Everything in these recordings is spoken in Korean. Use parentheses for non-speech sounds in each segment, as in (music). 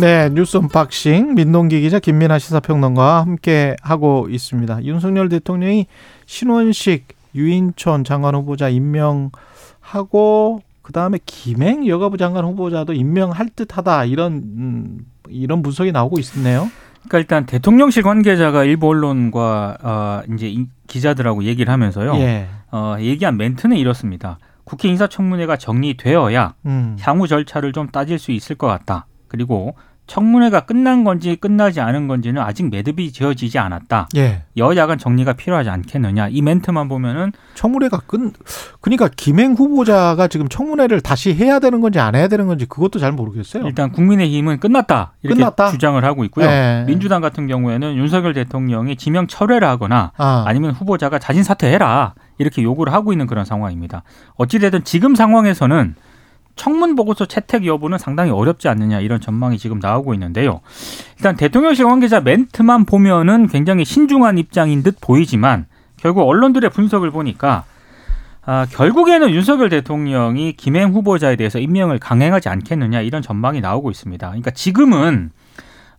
네, 뉴스 언박싱 민동기 기자 김민하 시사평론가와 함께 하고 있습니다. 윤석열 대통령이 신원식 유인촌 장관 후보자 임명하고 그 다음에 김행 여가부 장관 후보자도 임명할 듯하다 이런 음, 이런 분석이 나오고 있네요. 그러니까 일단 대통령실 관계자가 일부 언론과 어, 이제 기자들하고 얘기를 하면서요. 예. 어, 얘기한 멘트는 이렇습니다. 국회 인사청문회가 정리되어야 음. 향후 절차를 좀 따질 수 있을 것 같다. 그리고 청문회가 끝난 건지 끝나지 않은 건지는 아직 매듭이 지어지지 않았다. 예. 여야 간 정리가 필요하지 않겠느냐. 이 멘트만 보면은 청문회가 끝 그러니까 김행 후보자가 지금 청문회를 다시 해야 되는 건지 안 해야 되는 건지 그것도 잘 모르겠어요. 일단 국민의힘은 끝났다. 이렇게 끝났다? 주장을 하고 있고요. 예. 민주당 같은 경우에는 윤석열 대통령이 지명 철회를 하거나 아. 아니면 후보자가 자진 사퇴해라. 이렇게 요구를 하고 있는 그런 상황입니다. 어찌되든 지금 상황에서는 청문 보고서 채택 여부는 상당히 어렵지 않느냐 이런 전망이 지금 나오고 있는데요. 일단 대통령실 관계자 멘트만 보면은 굉장히 신중한 입장인 듯 보이지만 결국 언론들의 분석을 보니까 아, 결국에는 윤석열 대통령이 김행 후보자에 대해서 임명을 강행하지 않겠느냐 이런 전망이 나오고 있습니다. 그러니까 지금은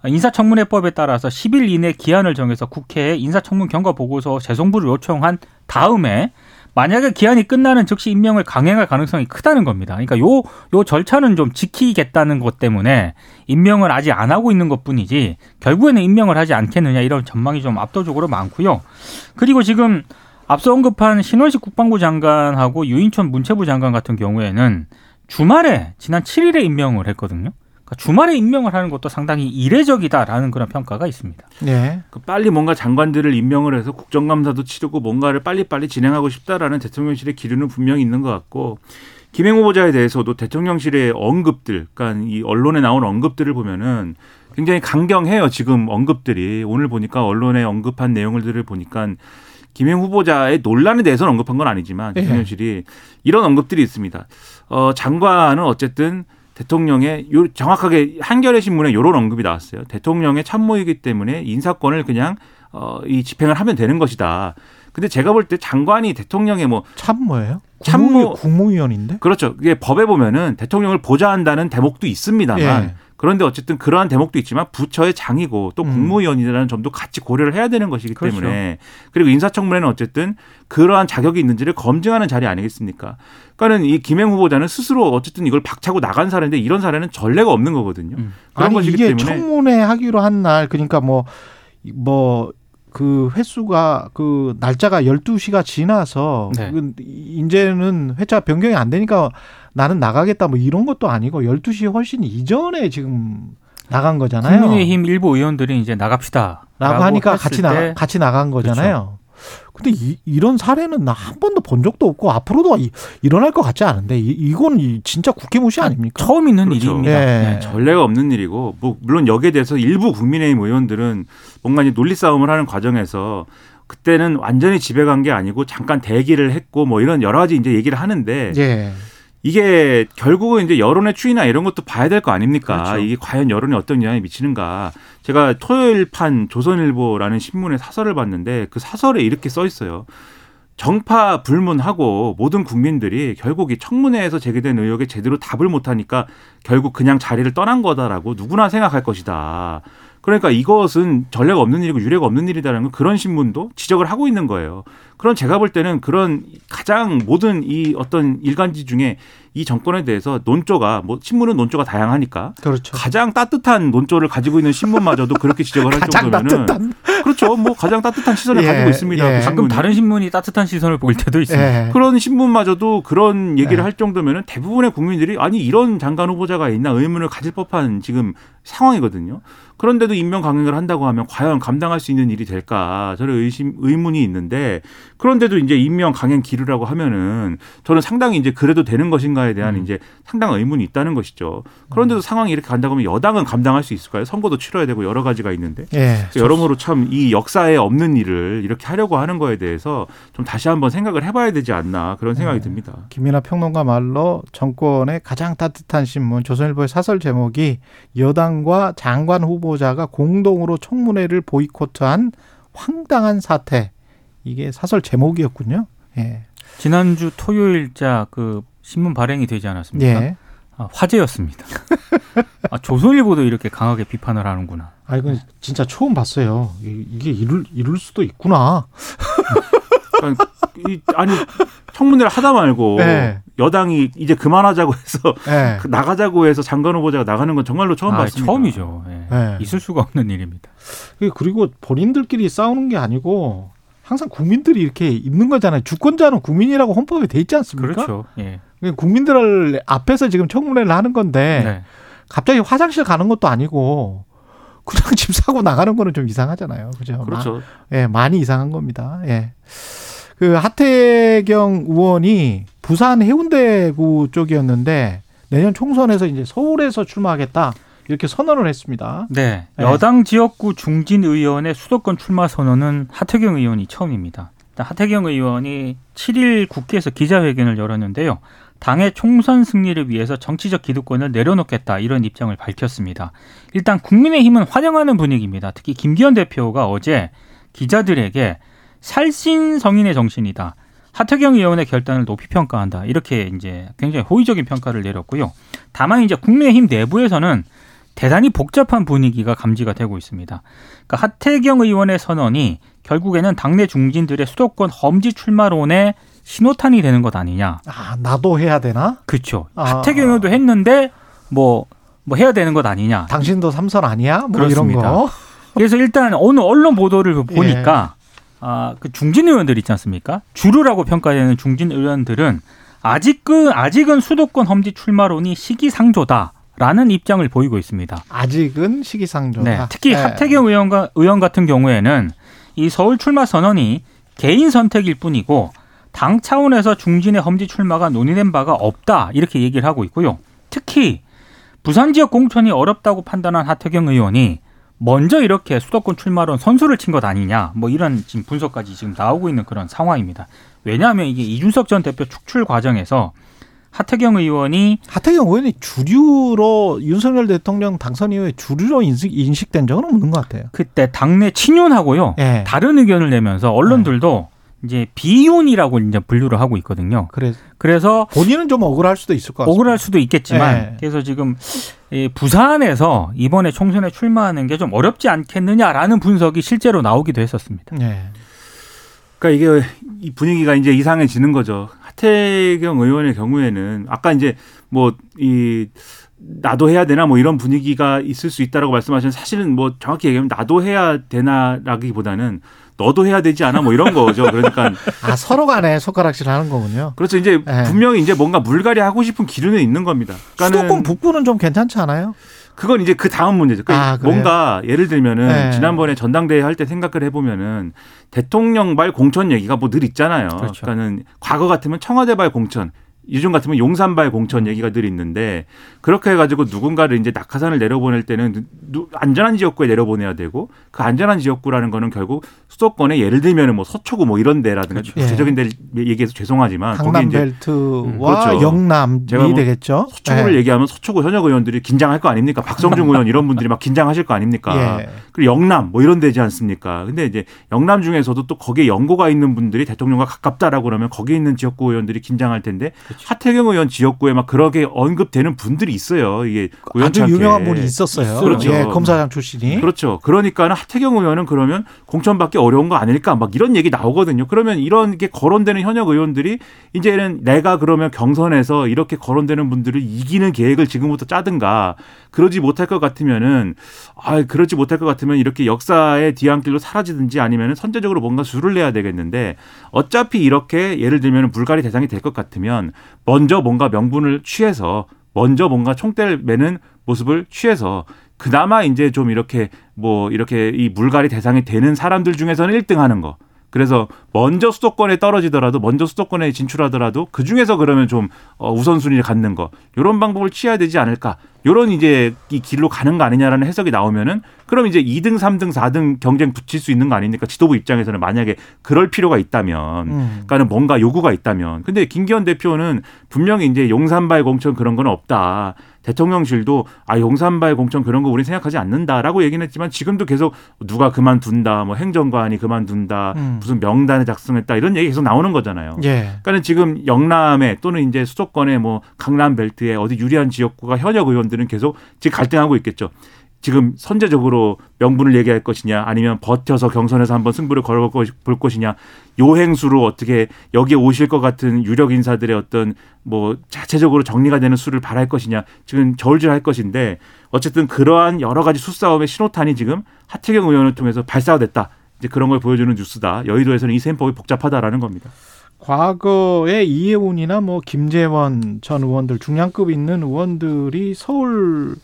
인사청문회법에 따라서 10일 이내 기한을 정해서 국회에 인사청문 경과 보고서 재송부를 요청한 다음에 만약에 기한이 끝나는 즉시 임명을 강행할 가능성이 크다는 겁니다. 그러니까 요, 요 절차는 좀 지키겠다는 것 때문에 임명을 아직 안 하고 있는 것 뿐이지 결국에는 임명을 하지 않겠느냐 이런 전망이 좀 압도적으로 많고요. 그리고 지금 앞서 언급한 신원식 국방부 장관하고 유인촌 문체부 장관 같은 경우에는 주말에 지난 7일에 임명을 했거든요. 그러니까 주말에 임명을 하는 것도 상당히 이례적이다라는 그런 평가가 있습니다. 네. 그 빨리 뭔가 장관들을 임명을 해서 국정감사도 치르고 뭔가를 빨리빨리 진행하고 싶다라는 대통령실의 기류는 분명히 있는 것 같고 김행 후보자에 대해서도 대통령실의 언급들, 그러니까 이 언론에 나온 언급들을 보면은 굉장히 강경해요. 지금 언급들이 오늘 보니까 언론에 언급한 내용들을 보니까 김행 후보자의 논란에 대해서는 언급한 건 아니지만 예. 대통령실이 이런 언급들이 있습니다. 어, 장관은 어쨌든 대통령의 요 정확하게 한겨레 신문에 요런 언급이 나왔어요. 대통령의 참모이기 때문에 인사권을 그냥 어, 이 집행을 하면 되는 것이다. 근데 제가 볼 때 장관이 대통령의 뭐 참모예요? 참모 국무위원인데? 그렇죠. 이게 법에 보면은 대통령을 보좌한다는 대목도 있습니다만 예. 그런데 어쨌든 그러한 대목도 있지만 부처의 장이고 또 음. 국무위원이라는 점도 같이 고려를 해야 되는 것이기 그렇죠. 때문에 그리고 인사청문회는 어쨌든 그러한 자격이 있는지를 검증하는 자리 아니겠습니까? 그러니까는 이 김행 후보자는 스스로 어쨌든 이걸 박차고 나간 사례인데 이런 사례는 전례가 없는 거거든요. 음. 그런 아니, 것이기 때문에 청문회 하기로 한 날 그러니까 뭐뭐 뭐 그 횟수가 그 날짜가 12시가 지나서 네. 그 이제는 회차 변경이 안 되니까 나는 나가겠다 뭐 이런 것도 아니고 12시 훨씬 이전에 지금 나간 거잖아요. 국민의힘 일부 의원들이 이제 나갑시다. 라고 하니까 같이 나 같이 나간 거잖아요. 그렇죠. 근데 이, 이런 사례는 나 한 번도 본 적도 없고 앞으로도 이, 일어날 것 같지 않은데 이, 이건 진짜 국회 무시 아닙니까? 처음 있는 그렇죠. 일입니다. 예. 네. 전례가 없는 일이고 뭐 물론 여기에 대해서 일부 국민의힘 의원들은 뭔가 이제 논리 싸움을 하는 과정에서 그때는 완전히 집에 간게 아니고 잠깐 대기를 했고 뭐 이런 여러 가지 이제 얘기를 하는데 예. 이게 결국은 이제 여론의 추이나 이런 것도 봐야 될 거 아닙니까? 그렇죠. 이게 과연 여론에 어떤 영향이 미치는가? 제가 토요일 판 조선일보라는 신문의 사설을 봤는데 그 사설에 이렇게 써 있어요. 정파 불문하고 모든 국민들이 결국 이 청문회에서 제기된 의혹에 제대로 답을 못하니까 결국 그냥 자리를 떠난 거다라고 누구나 생각할 것이다. 그러니까 이것은 전례가 없는 일이고 유례가 없는 일이다라는 건 그런 신문도 지적을 하고 있는 거예요. 그런 제가 볼 때는 그런 가장 모든 이 어떤 일간지 중에 이 정권에 대해서 논조가 뭐 신문은 논조가 다양하니까 그렇죠. 가장 따뜻한 논조를 가지고 있는 신문마저도 그렇게 지적을 할 (laughs) 정도면은. 그렇죠. 뭐 가장 따뜻한 시선을 예, 가지고 있습니다. 예. 그 가끔 다른 신문이 따뜻한 시선을 보일 때도 있습니다. 예. 그런 신문마저도 그런 얘기를 예. 할 정도면은 대부분의 국민들이 아니 이런 장관 후보자가 있나 의문을 가질 법한 지금 상황이거든요. 그런데도 임명 강행을 한다고 하면 과연 감당할 수 있는 일이 될까 저는 의심 의문이 있는데 그런데도 이제 임명 강행 기류라고 하면은 저는 상당히 이제 그래도 되는 것인가에 대한 음. 이제 상당한 의문이 있다는 것이죠. 그런데도 음. 상황이 이렇게 간다고 하면 여당은 감당할 수 있을까요? 선거도 치러야 되고 여러 가지가 있는데 예, 여러모로 참이 역사에 없는 일을 이렇게 하려고 하는 거에 대해서 좀 다시 한번 생각을 해봐야 되지 않나 그런 생각이 예. 듭니다. 김민아 평론가 말로 정권의 가장 따뜻한 신문 조선일보의 사설 제목이 여당과 장관 후보자가 공동으로 청문회를 보이콧한 황당한 사태. 이게 사설 제목이었군요. 예. 지난주 토요일자 그 신문 발행이 되지 않았습니까? 예. 아, 화제였습니다. 아, 조선일보도 이렇게 강하게 비판을 하는구나. 아 이건 진짜 처음 봤어요. 이게 이룰 이룰 수도 있구나. 이, 아니 청문회를 하다 말고 네. 여당이 이제 그만하자고 해서 네. 나가자고 해서 장관 후보자가 나가는 건 정말로 처음 아, 봤습니다. 처음이죠. 네. 네. 있을 수가 없는 일입니다. 그리고 본인들끼리 싸우는 게 아니고 항상 국민들이 이렇게 있는 거잖아요. 주권자는 국민이라고 헌법에 돼 있지 않습니까? 그렇죠. 예. 국민들 앞에서 지금 청문회를 하는 건데 네. 갑자기 화장실 가는 것도 아니고 그냥 (laughs) 집 사고 나가는 거는 좀 이상하잖아요. 그죠? 그렇죠. 예, 많이 이상한 겁니다. 예. 그 하태경 의원이 부산 해운대구 쪽이었는데 내년 총선에서 이제 서울에서 출마하겠다. 이렇게 선언을 했습니다. 네. 네. 여당 지역구 중진 의원의 수도권 출마 선언은 하태경 의원이 처음입니다. 하태경 의원이 7일 국회에서 기자회견을 열었는데요. 당의 총선 승리를 위해서 정치적 기득권을 내려놓겠다 이런 입장을 밝혔습니다. 일단 국민의힘은 환영하는 분위기입니다. 특히 김기현 대표가 어제 기자들에게 살신 성인의 정신이다. 하태경 의원의 결단을 높이 평가한다. 이렇게 이제 굉장히 호의적인 평가를 내렸고요. 다만 이제 국민의힘 내부에서는 대단히 복잡한 분위기가 감지가 되고 있습니다. 그러니까 하태경 의원의 선언이 결국에는 당내 중진들의 수도권 험지 출마론에 신호탄이 되는 것 아니냐. 아, 나도 해야 되나? 그렇죠. 아. 하태경 의원도 했는데 뭐뭐 뭐 해야 되는 것 아니냐. 당신도 삼선 아니야? 뭐 그렇습니다. 이런 거. 그래서 일단 어느 언론 보도를 보니까 예. 아, 그 중진 의원들 있지 않습니까? 주류라고 평가되는 중진 의원들은 아직은 아직은 수도권 험지 출마론이 시기상조다 라는 입장을 보이고 있습니다. 아직은 시기상조다. 네, 특히 네. 하태경 의원과 의원 같은 경우에는 이 서울 출마 선언이 개인 선택일 뿐이고 당 차원에서 중진의 험지 출마가 논의된 바가 없다 이렇게 얘기를 하고 있고요. 특히 부산 지역 공천이 어렵다고 판단한 하태경 의원이 먼저 이렇게 수도권 출마론 선수를 친 것 아니냐 뭐 이런 지금 분석까지 지금 나오고 있는 그런 상황입니다. 왜냐하면 이게 이준석 전 대표 축출 과정에서 하태경 의원이 하태경 의원이 주류로 윤석열 대통령 당선 이후에 주류로 인식, 인식된 적은 없는 것 같아요. 그때 당내 친윤하고요 네. 다른 의견을 내면서 언론들도 네. 이제 비윤이라고 이제 분류를 하고 있거든요. 그래, 그래서 본인은 좀 억울할 수도 있을 것 같아요. 억울할 수도 있겠지만 네. 그래서 지금 부산에서 이번에 총선에 출마하는 게 좀 어렵지 않겠느냐라는 분석이 실제로 나오기도 했었습니다. 네. 그러니까 이게 이 분위기가 이제 이상해지는 거죠. 하태경 의원의 경우에는 아까 이제 뭐 이 나도 해야 되나 뭐 이런 분위기가 있을 수 있다라고 말씀하신 사실은 뭐 정확히 얘기하면 나도 해야 되나라기보다는 너도 해야 되지 않아 뭐 이런 거죠. 그러니까 (laughs) 아 서로 간에 손가락질 하는 거군요. 그렇죠. 이제 네. 분명히 이제 뭔가 물갈이 하고 싶은 기류는 있는 겁니다. 수도권 북부는 좀 괜찮지 않아요? 그건 이제 그 다음 문제죠. 그러니까 아, 뭔가 예를 들면은 네. 지난번에 전당대회 할 때 생각을 해보면은 대통령발 공천 얘기가 뭐 늘 있잖아요. 그렇죠. 그러니까는 과거 같으면 청와대발 공천, 요즘 같으면 용산발 공천 얘기가 늘 있는데 그렇게 해가지고 누군가를 이제 낙하산을 내려보낼 때는 안전한 지역구에 내려보내야 되고 그 안전한 지역구라는 거는 결국 수도권에 예를 들면은 뭐 서초구 뭐 이런 데라든가 그렇죠. 구체적인 데 얘기해서 죄송하지만 강남 벨트와 음, 그렇죠. 영남이 제가 뭐 되겠죠. 서초구를 네. 얘기하면 서초구 현역 의원들이 긴장할 거 아닙니까? 박성중 의원 이런 분들이 막 긴장하실 거 아닙니까? 예. 그리고 영남 뭐 이런 데지 않습니까? 근데 이제 영남 중에서도 또 거기에 연고가 있는 분들이 대통령과 가깝다라고 그러면 거기에 있는 지역구 의원들이 긴장할 텐데 그렇죠. 하태경 의원 지역구에 막 그렇게 언급되는 분들이 있어요. 이게 아주 유명한 분이 있었어요. 그렇죠. 예, 검사장 출신이. 그렇죠. 그러니까는 하태경 의원은 그러면 공천받기 어려운 거 아닐까 막 이런 얘기 나오거든요. 그러면 이런 게 거론되는 현역 의원들이 이제는 내가 그러면 경선에서 이렇게 거론되는 분들을 이기는 계획을 지금부터 짜든가 그러지 못할 것 같으면은 아 그러지 못할 것 같으면 이렇게 역사의 뒤안길로 사라지든지 아니면은 선제적으로 뭔가 수를 내야 되겠는데 어차피 이렇게 예를 들면 불가리 대상이 될 것 같으면 먼저 뭔가 명분을 취해서 먼저 뭔가 총대를 매는 모습을 취해서 그나마 이제 좀 이렇게 뭐 이렇게 이 물갈이 대상이 되는 사람들 중에서는 1등 하는 거. 그래서 먼저 수도권에 떨어지더라도 먼저 수도권에 진출하더라도 그 중에서 그러면 좀 어, 우선순위를 갖는 거 이런 방법을 취해야 되지 않을까 요런 이제 이 길로 가는 거 아니냐라는 해석이 나오면은 그럼 이제 2등, 3등, 4등 경쟁 붙일 수 있는 거 아닙니까? 지도부 입장에서는 만약에 그럴 필요가 있다면, 음. 그러니까는 뭔가 요구가 있다면. 근데 김기현 대표는 분명히 이제 용산발 공천 그런 건 없다. 대통령실도 아 용산발 공천 그런 거 우린 생각하지 않는다라고 얘기는 했지만 지금도 계속 누가 그만둔다 뭐 행정관이 그만둔다 음. 무슨 명단 명단을 작성했다 이런 얘기 계속 나오는 거잖아요. 예. 그러니까는 지금 영남에 또는 이제 수도권의 뭐 강남 벨트에 어디 유리한 지역구가 현역 의원들은 계속 지금 갈등하고 있겠죠. 지금 선제적으로 명분을 얘기할 것이냐 아니면 버텨서 경선에서 한번 승부를 걸어볼 것이냐 요 행수로 어떻게 여기에 오실 것 같은 유력 인사들의 어떤 뭐 자체적으로 정리가 되는 수를 바랄 것이냐 지금 저울질할 것인데 어쨌든 그러한 여러 가지 수싸움의 신호탄이 지금 하태경 의원을 통해서 발사가 됐다 이제 그런 걸 보여주는 뉴스다 여의도에서는 이 셈법이 복잡하다라는 겁니다. 과거에 이해운이나 뭐 김재원 전 의원들 중량급 있는 의원들이 서울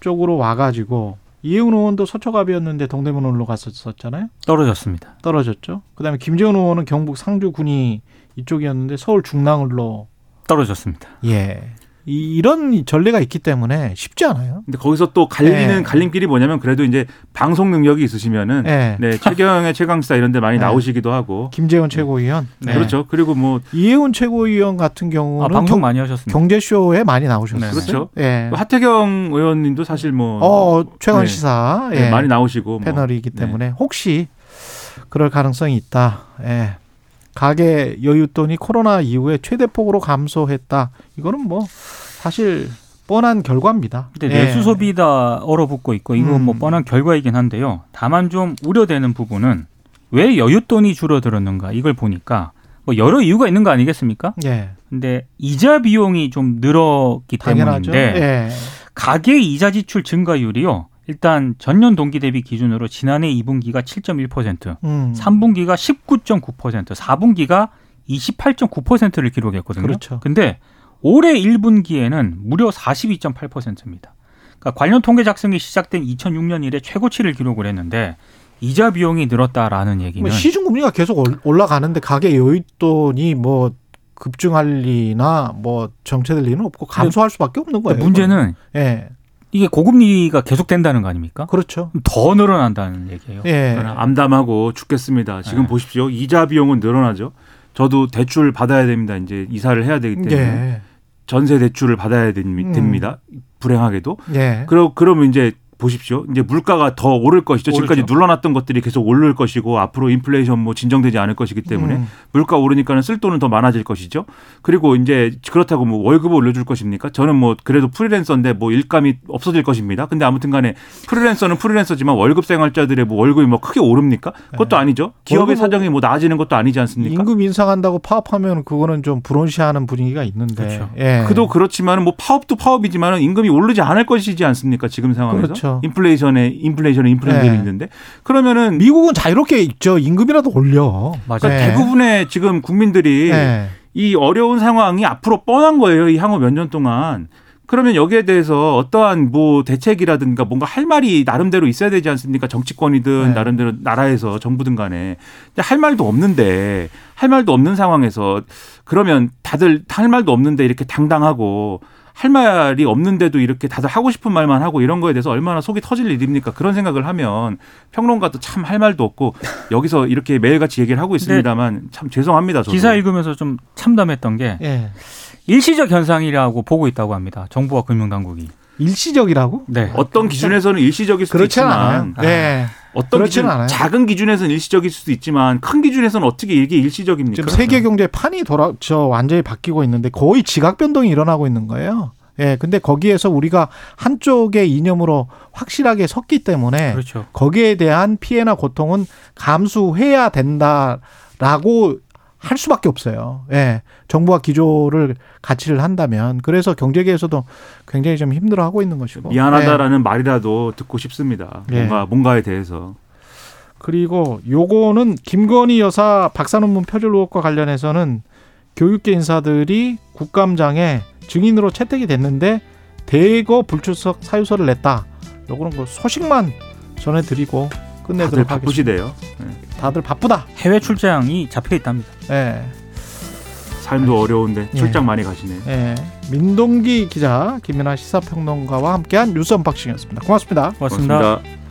쪽으로 와가지고 이해운 의원도 서초갑이었는데 동대문으로 갔었잖아요. 떨어졌습니다. 떨어졌죠. 그다음에 김재원 의원은 경북 상주 군이 이쪽이었는데 서울 중랑을로 떨어졌습니다. 예. 이, 런 전례가 있기 때문에 쉽지 않아요. 근데 거기서 또 갈리는 네. 갈림길이 뭐냐면 그래도 이제 방송 능력이 있으시면은 네, 네 최경의 최강사 이런 데 많이 네. 나오시기도 하고 김재원 최고위원 네. 그렇죠. 그리고 뭐 이해운 최고위원 같은 경우는 아, 방송 경, 많이 하셨습니다. 경제쇼에 많이 나오셨어요. 그렇죠. 예. 하태경 의원님도 사실 뭐 어, 최강 시사 예. 많이 나오시고 뭐. 패널이기 때문에 혹시 그럴 가능성이 있다. 예. 가계 여윳돈이 코로나 이후에 최대폭으로 감소했다. 이거는 뭐 사실 뻔한 결과입니다. 근데 예. 내수 소비다 얼어붙고 있고 이건 뭐 음. 뭐 뻔한 결과이긴 한데요. 다만 좀 우려되는 부분은 왜 여윳돈이 줄어들었는가 이걸 보니까 뭐 여러 이유가 있는 거 아니겠습니까? 예. 근데 이자 비용이 좀 늘었기 당연하죠. 때문인데 예. 가계 이자 지출 증가율이요. 일단 전년 동기 대비 기준으로 지난해 2분기가 7.1%, 음. 3분기가 19.9%, 4분기가 28.9%를 기록했거든요. 그렇죠. 근데 올해 1분기에는 무려 42.8%입니다. 그러니까 관련 통계 작성이 시작된 2006년 이래 최고치를 기록을 했는데 이자 비용이 늘었다라는 얘기는 뭐 시중 금리가 계속 올라가는데 가계 여윳돈이 뭐 급증할 리나 뭐 정체될 리는 없고 감소할 수밖에 없는 거예요. 문제는 예. 이게 고금리가 계속된다는 거 아닙니까? 그렇죠. 더 늘어난다는 얘기예요. 예. 암담하고 죽겠습니다. 지금 예. 보십시오. 이자 비용은 늘어나죠. 저도 대출 받아야 됩니다. 이제 이사를 해야 되기 때문에 예. 전세 대출을 받아야 됩니다. 음. 불행하게도. 예. 그러 그러면 이제 보십시오. 이제 물가가 더 오를 것이죠. 오르죠. 지금까지 눌러놨던 것들이 계속 오를 것이고 앞으로 인플레이션 뭐 진정되지 않을 것이기 때문에 음. 물가 오르니까는 쓸 돈은 더 많아질 것이죠. 그리고 이제 그렇다고 뭐 월급을 올려줄 것입니까? 저는 뭐 그래도 프리랜서인데 뭐 일감이 없어질 것입니다. 근데 아무튼간에 프리랜서는 프리랜서지만 월급 생활자들의 뭐 월급이 뭐 크게 오릅니까? 그것도 네. 아니죠. 기업의 사정이 뭐 나아지는 것도 아니지 않습니까? 임금 인상한다고 파업하면 그거는 좀 불온시하는 분위기가 있는데. 그렇죠. 예. 그도 그렇지만은 뭐 파업도 파업이지만은 임금이 오르지 않을 것이지 않습니까? 지금 상황에서. 그렇죠. 그렇죠. 인플레이션에 인플레이션에 인플레이션이 네. 있는데 그러면은 미국은 자유롭게 있죠. 임금이라도 올려. 맞아요. 그러니까 네. 대부분의 지금 국민들이 네. 이 어려운 상황이 앞으로 뻔한 거예요. 이 향후 몇 년 동안. 그러면 여기에 대해서 어떠한 뭐 대책이라든가 뭔가 할 말이 나름대로 있어야 되지 않습니까? 정치권이든 네. 나름대로 나라에서 정부든 간에 할 말도 없는데 할 말도 없는 상황에서 그러면 다들 할 말도 없는데 이렇게 당당하고 할 말이 없는데도 이렇게 다들 하고 싶은 말만 하고 이런 거에 대해서 얼마나 속이 터질 일입니까? 그런 생각을 하면 평론가도 참 할 말도 없고 (laughs) 여기서 이렇게 매일같이 얘기를 하고 있습니다만 참 죄송합니다. 저도. 기사 읽으면서 좀 참담했던 게 예. 일시적 현상이라고 보고 있다고 합니다. 정부와 금융당국이. 일시적이라고? 네. 어떤 기준에서는 일시적일 수도 있지만 않아요. 네. 어떤 기준 않아요. 작은 기준에서는 일시적일 수도 있지만 큰 기준에서는 어떻게 이게 일시적입니까? 지금 세계 경제 판이 돌아 저 완전히 바뀌고 있는데 거의 지각 변동이 일어나고 있는 거예요. 예, 근데 거기에서 우리가 한쪽의 이념으로 확실하게 섰기 때문에 그렇죠. 거기에 대한 피해나 고통은 감수해야 된다라고 할 수밖에 없어요. 예. 정부가 기조를 가치를 한다면 그래서 경제계에서도 굉장히 좀 힘들어하고 있는 것이고 미안하다라는 예. 말이라도 듣고 싶습니다. 예. 뭔가 뭔가에 대해서 그리고 요거는 김건희 여사 박사 논문 표절 의혹과 관련해서는 교육계 인사들이 국감장에 증인으로 채택이 됐는데 대거 불출석 사유서를 냈다. 요거는 그 소식만 전해드리고 끝내도록 다들 바쁘시대요. 네. 다들 바쁘다. 해외 출장이 잡혀 있답니다. 네. 삶도 어려운데 출장 네. 많이 가시네. 네. 민동기 기자, 김민하 시사평론가와 함께한 뉴스 언박싱이었습니다. 고맙습니다. 고맙습니다. 고맙습니다.